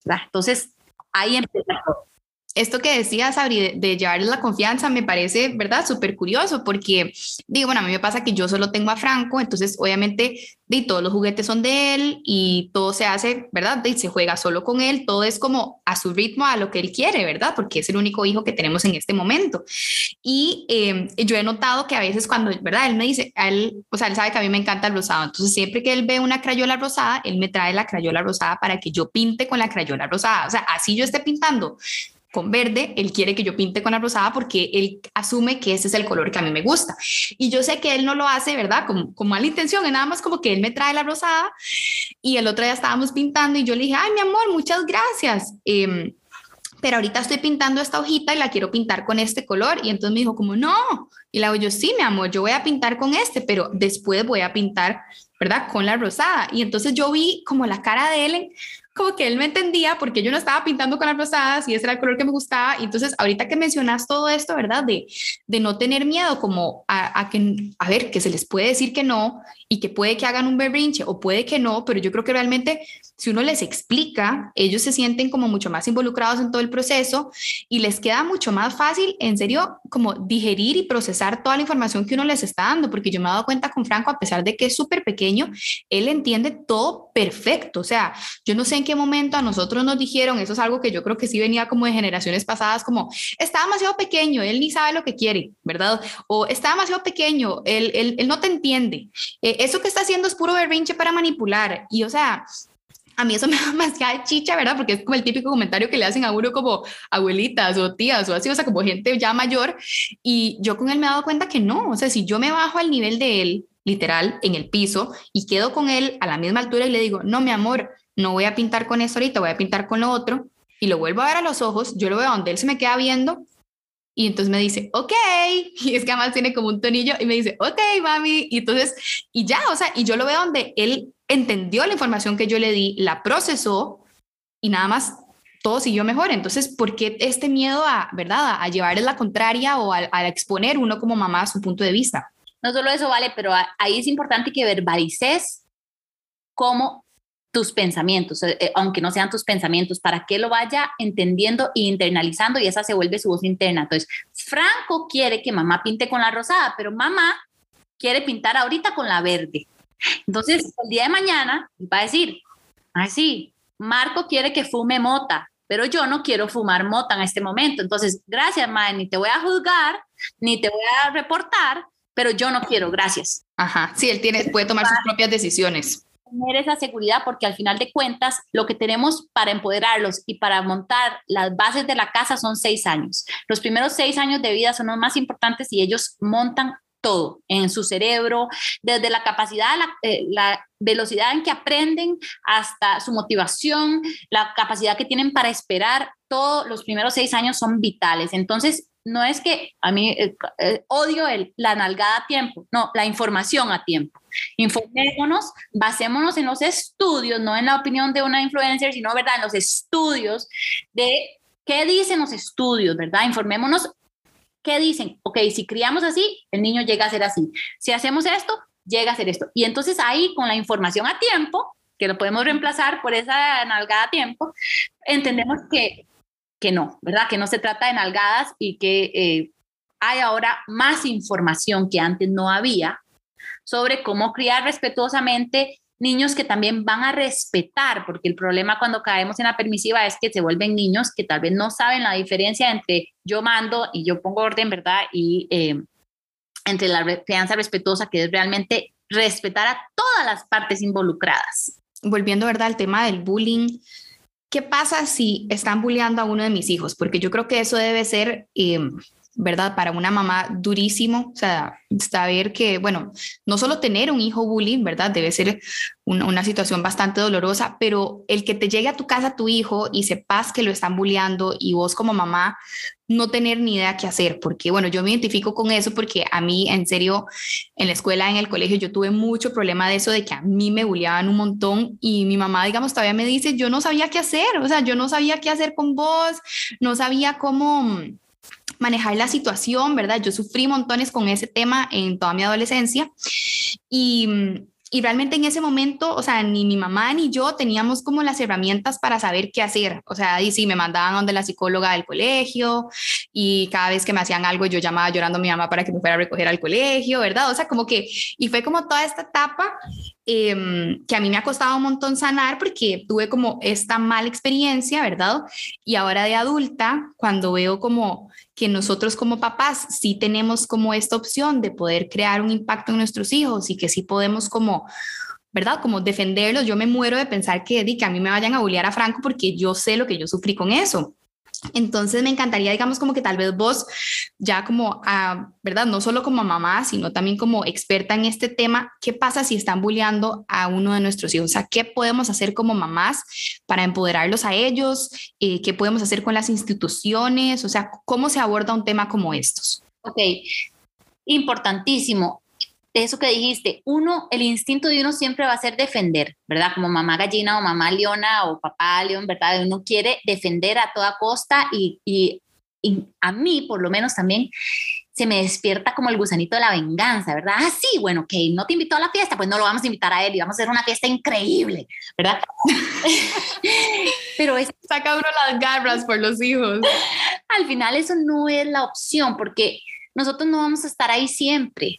Entonces, ahí empieza todo
esto que decías, Sabri, de, llevarles la confianza, me parece, ¿verdad? Súper curioso, porque digo, bueno, a mí me pasa que yo solo tengo a Franco, entonces obviamente de, todos los juguetes son de él y todo se hace, ¿verdad? De, se juega solo con él, todo es como a su ritmo, a lo que él quiere, ¿verdad? Porque es el único hijo que tenemos en este momento. Y em, yo he notado que a veces cuando, ¿verdad? Él me dice, él, o sea, él sabe que a mí me encanta el rosado, entonces siempre que él ve una crayola rosada, él me trae la crayola rosada para que yo pinte con la crayola rosada, o sea, así yo esté pintando con verde, él quiere que yo pinte con la rosada porque él asume que ese es el color que a mí me gusta. Y yo sé que él no lo hace, ¿verdad? Con, con mala intención, es nada más como que él me trae la rosada y el otro día estábamos pintando y yo le dije, ay, mi amor, muchas gracias. Em, pero ahorita estoy pintando esta hojita y la quiero pintar con este color. Y entonces me dijo como, no. Y le digo, yo sí, mi amor, yo voy a pintar con este, pero después voy a pintar, ¿verdad? Con la rosada. Y entonces yo vi como la cara de él como que él me entendía porque yo no estaba pintando con las rosadas y ese era el color que me gustaba. Y entonces, ahorita que mencionas todo esto, ¿verdad? De, de no tener miedo como a, a, que, a ver, que se les puede decir que no y que puede que hagan un berrinche o puede que no, pero yo creo que realmente si uno les explica, ellos se sienten como mucho más involucrados en todo el proceso y les queda mucho más fácil, en serio, como digerir y procesar toda la información que uno les está dando, porque yo me he dado cuenta con Franco, a pesar de que es súper pequeño, él entiende todo perfecto. O sea, yo no sé en qué momento a nosotros nos dijeron, eso es algo que yo creo que sí venía como de generaciones pasadas, como está demasiado pequeño, él ni sabe lo que quiere, ¿verdad? O está demasiado pequeño, él, él, él no te entiende. Eh, eso que está haciendo es puro berrinche para manipular. Y o sea, a mí eso (laughs) me da demasiada chicha, ¿verdad? Porque es como el típico comentario que le hacen a uno como abuelitas o tías o así, o sea, como gente ya mayor. Y yo con él me he dado cuenta que no, o sea, si yo me bajo al nivel de él, literal, en el piso, y quedo con él a la misma altura y le digo, no, mi amor, no voy a pintar con eso ahorita, voy a pintar con lo otro, y lo vuelvo a ver a los ojos, yo lo veo donde él se me queda viendo y entonces me dice, ok, (laughs) y es que además tiene como un tonillo y me dice, ok, mami, y entonces, y ya, o sea, y yo lo veo donde él entendió la información que yo le di, la procesó y nada más todo siguió mejor. Entonces, ¿por qué este miedo a, verdad, a llevar la contraria o a, a exponer uno como mamá su punto de vista?
No solo eso, vale, pero ahí es importante que verbalices cómo tus pensamientos, eh, eh, aunque no sean tus pensamientos, para que lo vaya entendiendo e internalizando y esa se vuelve su voz interna. Entonces, Franco quiere que mamá pinte con la rosada, pero mamá quiere pintar ahorita con la verde. Entonces, el día de mañana va a decir, así, Marco quiere que fume mota, pero yo no quiero fumar mota en este momento. Entonces, gracias, madre, ni te voy a juzgar, ni te voy a reportar, pero yo no quiero, gracias.
Ajá, sí, él tiene, puede tomar sus propias decisiones
tener esa seguridad porque al final de cuentas lo que tenemos para empoderarlos y para montar las bases de la casa son seis años. Los primeros seis años de vida son los más importantes y ellos montan todo en su cerebro, desde la capacidad, la, eh, la, velocidad en que aprenden hasta su motivación, la capacidad que tienen para esperar, todos los primeros seis años son vitales. Entonces, no es que a mí eh, eh, odio el, la nalgada a tiempo, no, la información a tiempo. Informémonos, basémonos en los estudios, no en la opinión de una influencer, sino, ¿verdad?, en los estudios de qué dicen los estudios, ¿verdad? Informémonos qué dicen. Ok, si criamos así, el niño llega a ser así. Si hacemos esto, llega a ser esto. Y entonces ahí, con la información a tiempo, que lo podemos reemplazar por esa nalgada a tiempo, entendemos que, que no, ¿verdad? Que no se trata de nalgadas y que eh, hay ahora más información que antes no había sobre cómo criar respetuosamente niños que también van a respetar, porque el problema cuando caemos en la permisiva es que se vuelven niños que tal vez no saben la diferencia entre yo mando y yo pongo orden, ¿verdad? Y eh, entre la crianza respetuosa, que es realmente respetar a todas las partes involucradas.
Volviendo, ¿verdad?, al tema del bullying. ¿Qué pasa si están bulleando a uno de mis hijos? Porque yo creo que eso debe ser eh, ¿verdad? Para una mamá durísimo, o sea, saber que, bueno, no solo tener un hijo bullying, ¿verdad? Debe ser una, situación bastante dolorosa, pero el que te llegue a tu casa tu hijo y sepas que lo están bulleando y vos como mamá no tener ni idea qué hacer, porque bueno, yo me identifico con eso porque a mí, en serio, en la escuela, en el colegio, yo tuve mucho problema de eso, de que a mí me bulleaban un montón y mi mamá, digamos, todavía me dice, yo no sabía qué hacer, o sea, yo no sabía qué hacer con vos, no sabía cómo manejar la situación, ¿verdad? Yo sufrí montones con ese tema en toda mi adolescencia y, y realmente en ese momento, o sea, ni mi mamá ni yo teníamos como las herramientas para saber qué hacer. O sea, y sí, me mandaban donde la psicóloga del colegio y cada vez que me hacían algo yo llamaba llorando a mi mamá para que me fuera a recoger al colegio, ¿verdad? O sea, como que, y fue como toda esta etapa Em, que a mí me ha costado un montón sanar porque tuve como esta mala experiencia, ¿verdad? Y ahora de adulta, cuando veo como que nosotros como papás sí tenemos como esta opción de poder crear un impacto en nuestros hijos y que sí podemos como ¿verdad? Como defenderlos. Yo me muero de pensar que, que a mí me vayan a bullear a Franco porque yo sé lo que yo sufrí con eso. Entonces me encantaría, digamos, como que tal vez vos ya como, ah, ¿verdad? No solo como mamá, sino también como experta en este tema, ¿qué pasa si están bulleando a uno de nuestros hijos? O sea, ¿qué podemos hacer como mamás para empoderarlos a ellos? Eh, ¿Qué podemos hacer con las instituciones? O sea, ¿cómo se aborda un tema como estos?
Ok, importantísimo eso que dijiste, uno, el instinto de uno siempre va a ser defender, ¿verdad? Como mamá gallina o mamá leona o papá león, ¿verdad? Uno quiere defender a toda costa y, y, a mí, por lo menos también, se me despierta como el gusanito de la venganza, ¿verdad? Ah, sí, bueno, que no te invitó a la fiesta, pues no lo vamos a invitar a él y vamos a hacer una fiesta increíble, ¿verdad? (laughs)
Pero es... Saca uno las garras por los hijos.
Al final eso no es la opción porque nosotros no vamos a estar ahí siempre.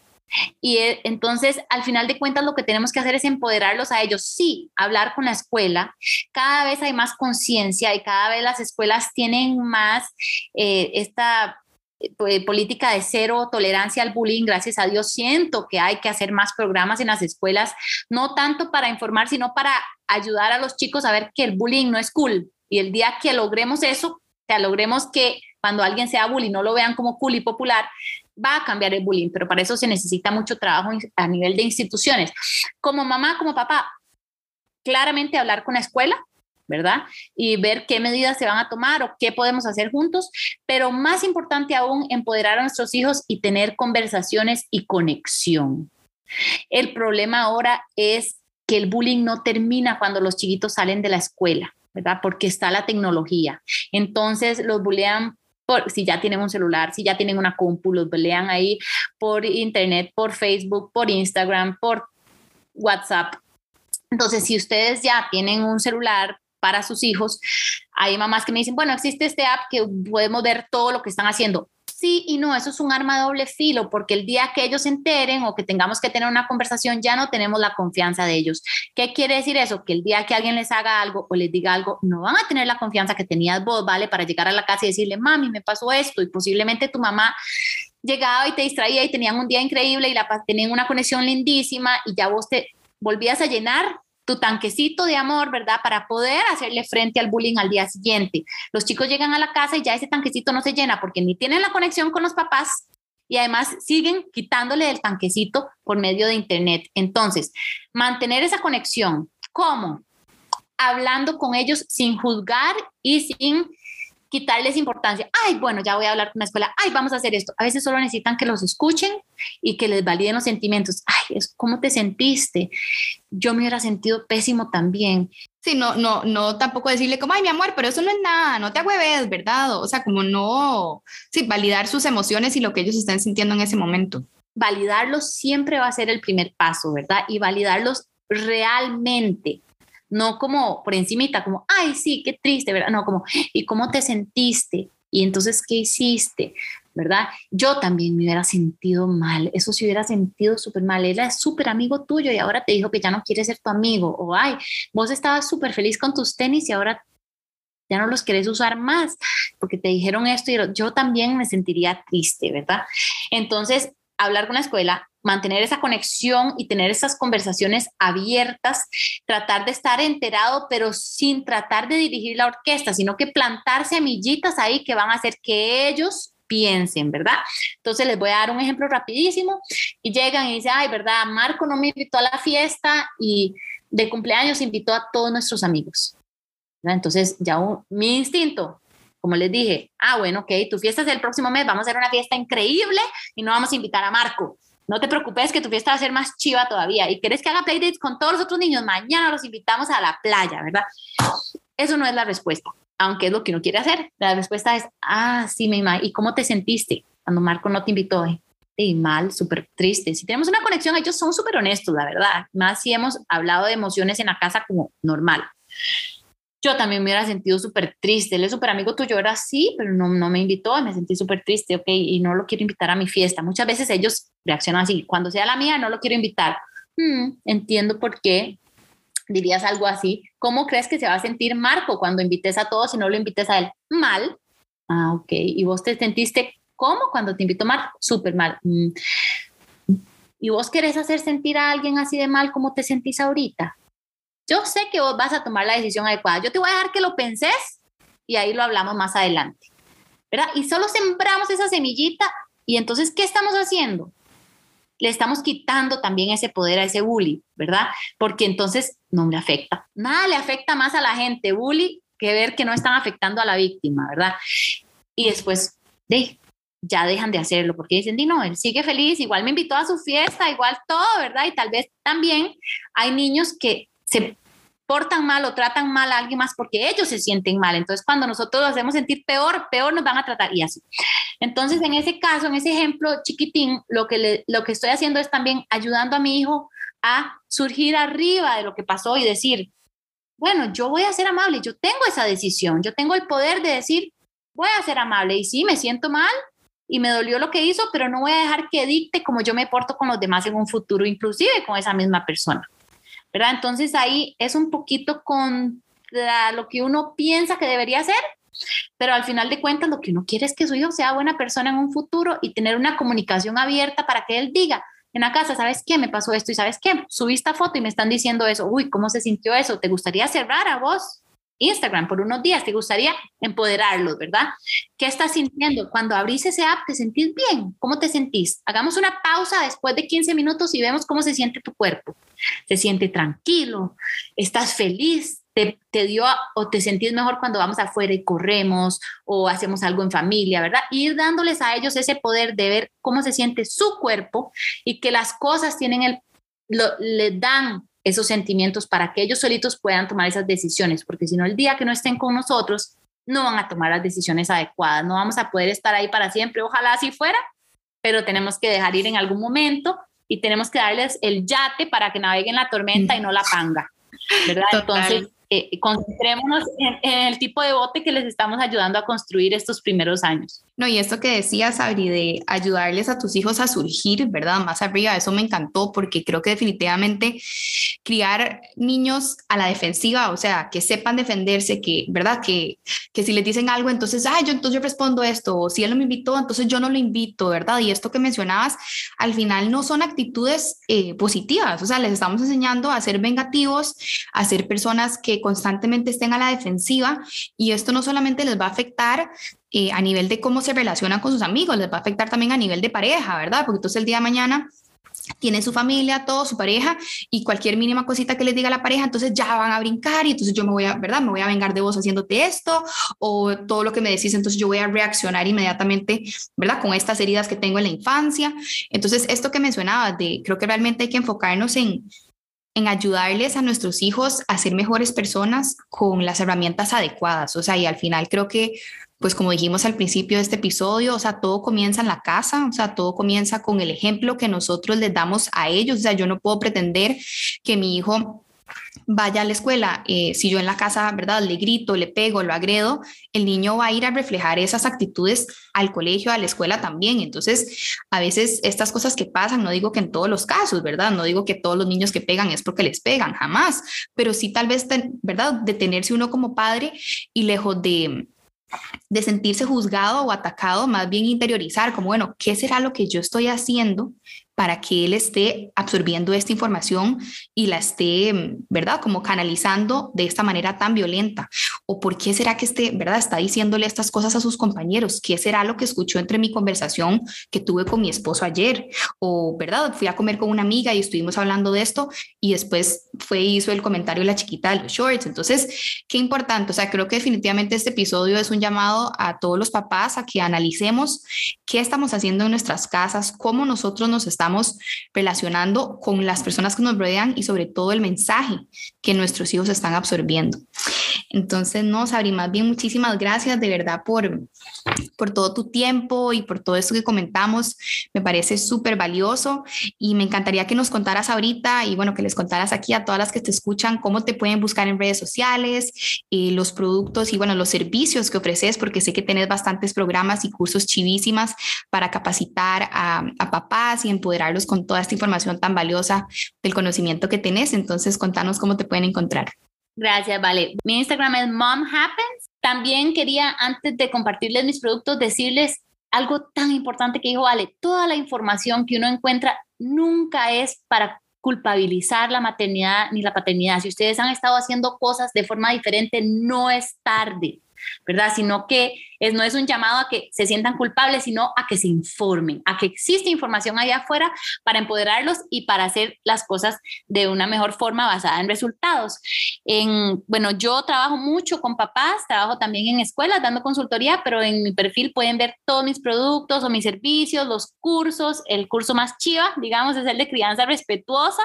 Y eh, entonces, al final de cuentas, lo que tenemos que hacer es empoderarlos a ellos. Sí, hablar con la escuela. Cada vez hay más conciencia y cada vez las escuelas tienen más eh, esta eh, política de cero tolerancia al bullying, gracias a Dios, siento que hay que hacer más programas en las escuelas, no tanto para informar, sino para ayudar a los chicos a ver que el bullying no es cool. Y el día que logremos eso, que logremos que cuando alguien sea bullying no lo vean como cool y popular, va a cambiar el bullying, pero para eso se necesita mucho trabajo a nivel de instituciones. Como mamá, como papá, claramente hablar con la escuela, ¿verdad? Y ver qué medidas se van a tomar o qué podemos hacer juntos, pero más importante aún, empoderar a nuestros hijos y tener conversaciones y conexión. El problema ahora es que el bullying no termina cuando los chiquitos salen de la escuela, ¿verdad? Porque está la tecnología. Entonces los bullean si ya tienen un celular, si ya tienen una compu, los lean ahí por internet, por Facebook, por Instagram, por WhatsApp. Entonces, si ustedes ya tienen un celular para sus hijos, hay mamás que me dicen, bueno, existe este app que podemos ver todo lo que están haciendo sí y no, eso es un arma de doble filo, porque el día que ellos se enteren o que tengamos que tener una conversación, ya no tenemos la confianza de ellos. ¿Qué quiere decir eso? Que el día que alguien les haga algo o les diga algo, no van a tener la confianza que tenías vos, ¿vale? Para llegar a la casa y decirle, mami, me pasó esto, y posiblemente tu mamá llegaba y te distraía y tenían un día increíble y la, tenían una conexión lindísima y ya vos te volvías a llenar tu tanquecito de amor, ¿verdad? Para poder hacerle frente al bullying al día siguiente. Los chicos llegan a la casa y ya ese tanquecito no se llena porque ni tienen la conexión con los papás y además siguen quitándole el tanquecito por medio de internet. Entonces, mantener esa conexión, ¿cómo? Hablando con ellos sin juzgar y sin quitarles importancia. Ay, bueno, ya voy a hablar con la escuela. Ay, vamos a hacer esto. A veces solo necesitan que los escuchen y que les validen los sentimientos. Ay, ¿cómo te sentiste? Yo me hubiera sentido pésimo también.
Sí, no, no, no tampoco decirle como, ay, mi amor, pero eso no es nada, no te agüeves, ¿verdad? O sea, como no, sí, validar sus emociones y lo que ellos están sintiendo en ese momento.
Validarlos siempre va a ser el primer paso, ¿verdad? Y validarlos realmente no como por encimita, como, ay, sí, qué triste, ¿verdad? No, como, ¿y cómo te sentiste? Y entonces, ¿qué hiciste? ¿Verdad? Yo también me hubiera sentido mal, eso se hubiera sentido súper mal. Él es súper amigo tuyo y ahora te dijo que ya no quiere ser tu amigo. O, ay, vos estabas súper feliz con tus tenis y ahora ya no los querés usar más porque te dijeron esto y yo también me sentiría triste, ¿verdad? Entonces, hablar con la escuela, mantener esa conexión y tener esas conversaciones abiertas, tratar de estar enterado, pero sin tratar de dirigir la orquesta, sino que plantar semillitas ahí que van a hacer que ellos piensen, ¿verdad? Entonces les voy a dar un ejemplo rapidísimo y llegan y dicen, ay, ¿verdad? Marco no me invitó a la fiesta y de cumpleaños invitó a todos nuestros amigos. Entonces ya mi instinto, como les dije, ah, bueno, ok, tu fiesta es el próximo mes, vamos a hacer una fiesta increíble y no vamos a invitar a Marco. No te preocupes que tu fiesta va a ser más chiva todavía. ¿Y quieres que haga playdates con todos los otros niños? Mañana los invitamos a la playa, ¿verdad? Eso no es la respuesta, aunque es lo que uno quiere hacer. La respuesta es, ah, sí, mi mamá. ¿Y cómo te sentiste cuando Marco no te invitó? Y mal, súper triste. Si tenemos una conexión, ellos son súper honestos, la verdad. Más si hemos hablado de emociones en la casa como normal yo también me hubiera sentido súper triste. Él es súper amigo tuyo, era así, pero no, no me invitó, me sentí súper triste, ok, y no lo quiero invitar a mi fiesta. Muchas veces ellos reaccionan así, cuando sea la mía, no lo quiero invitar. Hmm, entiendo por qué dirías algo así. ¿Cómo crees que se va a sentir Marco cuando invites a todos y no lo invites a él? Mal. Ah, ok. ¿Y vos te sentiste cómo cuando te invitó Marco? Súper mal. Hmm. ¿Y vos querés hacer sentir a alguien así de mal como te sentís ahorita? Yo sé que vos vas a tomar la decisión adecuada. Yo te voy a dejar que lo penses y ahí lo hablamos más adelante. ¿Verdad? Y solo sembramos esa semillita y entonces, ¿qué estamos haciendo? Le estamos quitando también ese poder a ese bully, ¿verdad? Porque entonces no le afecta. Nada le afecta más a la gente bully que ver que no están afectando a la víctima, ¿verdad? Y después, de, ya dejan de hacerlo porque dicen, di no, él sigue feliz, igual me invitó a su fiesta, igual todo, ¿verdad? Y tal vez también hay niños que se portan mal o tratan mal a alguien más porque ellos se sienten mal. Entonces, cuando nosotros lo hacemos sentir peor, peor nos van a tratar y así. Entonces, en ese caso, en ese ejemplo chiquitín, lo que, lo que estoy haciendo es también ayudando a mi hijo a surgir arriba de lo que pasó y decir, bueno, yo voy a ser amable, yo tengo esa decisión, yo tengo el poder de decir, voy a ser amable y sí, me siento mal y me dolió lo que hizo, pero no voy a dejar que dicte cómo yo me porto con los demás en un futuro, inclusive con esa misma persona. ¿Verdad? Entonces ahí es un poquito con lo que uno piensa que debería ser, pero al final de cuentas lo que uno quiere es que su hijo sea buena persona en un futuro y tener una comunicación abierta para que él diga, en la casa, ¿sabes qué? Me pasó esto y ¿sabes qué? Subí esta foto y me están diciendo eso. Uy, ¿cómo se sintió eso? ¿Te gustaría cerrar a vos? Instagram por unos días, te gustaría empoderarlos, ¿verdad? ¿Qué estás sintiendo? Cuando abrís ese app, ¿te sentís bien? ¿Cómo te sentís? Hagamos una pausa después de 15 minutos y vemos cómo se siente tu cuerpo se siente tranquilo, estás feliz, te, te, dio o te sentís mejor cuando vamos afuera y corremos o hacemos algo en familia, ¿verdad? Ir dándoles a ellos ese poder de ver cómo se siente su cuerpo y que las cosas tienen el, le dan esos sentimientos para que ellos solitos puedan tomar esas decisiones, porque si no, el día que no estén con nosotros, no van a tomar las decisiones adecuadas, no vamos a poder estar ahí para siempre, ojalá así fuera, pero tenemos que dejar ir en algún momento y tenemos que darles el yate para que naveguen la tormenta y no la panga, ¿verdad? Entonces, eh, concentrémonos en, el tipo de bote que les estamos ayudando a construir estos primeros años.
No, y esto que decías, Sabri, de ayudarles a tus hijos a surgir, ¿verdad? Más arriba, eso me encantó porque creo que definitivamente criar niños a la defensiva, o sea, que sepan defenderse, que, ¿verdad? Que, que si les dicen algo, entonces, ay, yo entonces yo respondo esto, o si él no me invitó, entonces yo no lo invito, ¿verdad? Y esto que mencionabas, al final no son actitudes eh, positivas, o sea, les estamos enseñando a ser vengativos, a ser personas que constantemente estén a la defensiva y esto no solamente les va a afectar eh, a nivel de cómo se relacionan con sus amigos, les va a afectar también a nivel de pareja, ¿verdad? Porque entonces el día de mañana tiene su familia, todo, su pareja, y cualquier mínima cosita que les diga la pareja, entonces ya van a brincar y entonces yo me voy a, ¿verdad? Me voy a vengar de vos haciéndote esto, o todo lo que me decís, entonces yo voy a reaccionar inmediatamente, ¿verdad? Con estas heridas que tengo en la infancia. Entonces, esto que mencionabas, de, creo que realmente hay que enfocarnos en, en ayudarles a nuestros hijos a ser mejores personas con las herramientas adecuadas. O sea, y al final creo que, pues como dijimos al principio de este episodio, o sea, todo comienza en la casa, o sea, todo comienza con el ejemplo que nosotros les damos a ellos. O sea, yo no puedo pretender que mi hijo vaya a la escuela, eh, si yo en la casa, ¿verdad? Le grito, le pego, lo agredo, el niño va a ir a reflejar esas actitudes al colegio, a la escuela también. Entonces, a veces estas cosas que pasan, no digo que en todos los casos, ¿verdad? No digo que todos los niños que pegan es porque les pegan, jamás, pero sí tal vez, ¿verdad? Detenerse uno como padre y lejos de de sentirse juzgado o atacado, más bien interiorizar como, bueno, ¿qué será lo que yo estoy haciendo para que él esté absorbiendo esta información y la esté, ¿verdad? Como canalizando de esta manera tan violenta. ¿O por qué será que este, ¿verdad? Está diciéndole estas cosas a sus compañeros. ¿Qué será lo que escuchó entre mi conversación que tuve con mi esposo ayer? O, ¿verdad? Fui a comer con una amiga y estuvimos hablando de esto y después fue hizo el comentario la chiquita de los shorts. Entonces, qué importante. O sea, creo que definitivamente este episodio es un llamado a todos los papás a que analicemos qué estamos haciendo en nuestras casas, cómo nosotros nos estamos estamos relacionando con las personas que nos rodean y sobre todo el mensaje que nuestros hijos están absorbiendo. Entonces, no, Sabri, más bien muchísimas gracias de verdad por, por todo tu tiempo y por todo esto que comentamos. Me parece súper valioso y me encantaría que nos contaras ahorita y bueno, que les contaras aquí a todas las que te escuchan cómo te pueden buscar en redes sociales, y los productos y bueno, los servicios que ofreces, porque sé que tenés bastantes programas y cursos chivísimas para capacitar a, a papás y empoderarlos con toda esta información tan valiosa del conocimiento que tenés. Entonces, contanos cómo te pueden encontrar.
Gracias, vale. Mi Instagram es Mom Happens. También quería, antes de compartirles mis productos, decirles algo tan importante que dijo, vale, toda la información que uno encuentra nunca es para culpabilizar la maternidad ni la paternidad. Si ustedes han estado haciendo cosas de forma diferente, no es tarde. ¿Verdad? Sino que es, no es un llamado a que se sientan culpables, sino a que se informen, a que existe información allá afuera para empoderarlos y para hacer las cosas de una mejor forma basada en resultados. En, bueno, yo trabajo mucho con papás, trabajo también en escuelas dando consultoría, pero en mi perfil pueden ver todos mis productos o mis servicios, los cursos. El curso más chiva, digamos, es el de crianza respetuosa,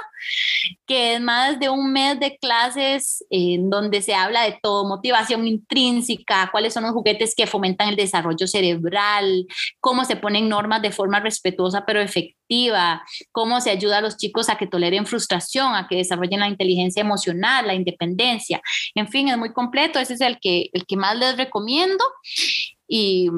que es más de un mes de clases en donde se habla de todo, motivación intrínseca cuáles son los juguetes que fomentan el desarrollo cerebral, cómo se ponen normas de forma respetuosa pero efectiva, cómo se ayuda a los chicos a que toleren frustración, a que desarrollen la inteligencia emocional, la independencia. En fin, es muy completo, ese es el que, el que más les recomiendo. Y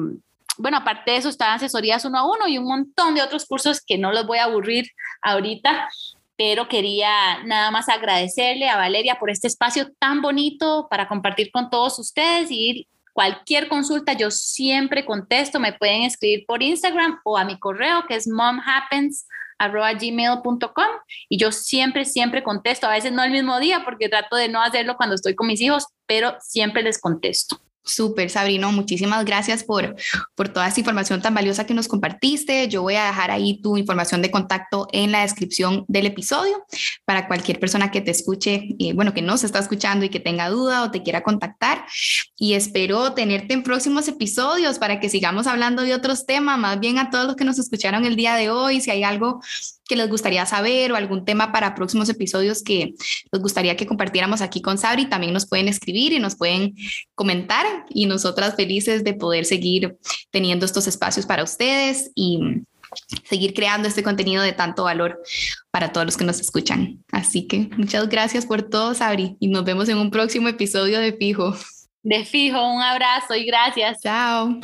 bueno, aparte de eso, están asesorías uno a uno y un montón de otros cursos que no los voy a aburrir ahorita, pero quería nada más agradecerle a Valeria por este espacio tan bonito para compartir con todos ustedes y cualquier consulta yo siempre contesto, me pueden escribir por Instagram o a mi correo que es momhappens@gmail.com y yo siempre siempre contesto, a veces no el mismo día porque trato de no hacerlo cuando estoy con mis hijos, pero siempre les contesto.
Súper, Sabrino, muchísimas gracias por, por toda esta información tan valiosa que nos compartiste. Yo voy a dejar ahí tu información de contacto en la descripción del episodio para cualquier persona que te escuche, eh, bueno, que no se está escuchando y que tenga duda o te quiera contactar. Y espero tenerte en próximos episodios para que sigamos hablando de otros temas, más bien a todos los que nos escucharon el día de hoy, si hay algo que les gustaría saber o algún tema para próximos episodios que les gustaría que compartiéramos aquí con Sabri, también nos pueden escribir y nos pueden comentar y nosotras felices de poder seguir teniendo estos espacios para ustedes y seguir creando este contenido de tanto valor para todos los que nos escuchan. Así que muchas gracias por todo, Sabri, y nos vemos en un próximo episodio de Fijo.
De Fijo, un abrazo y gracias.
Chao.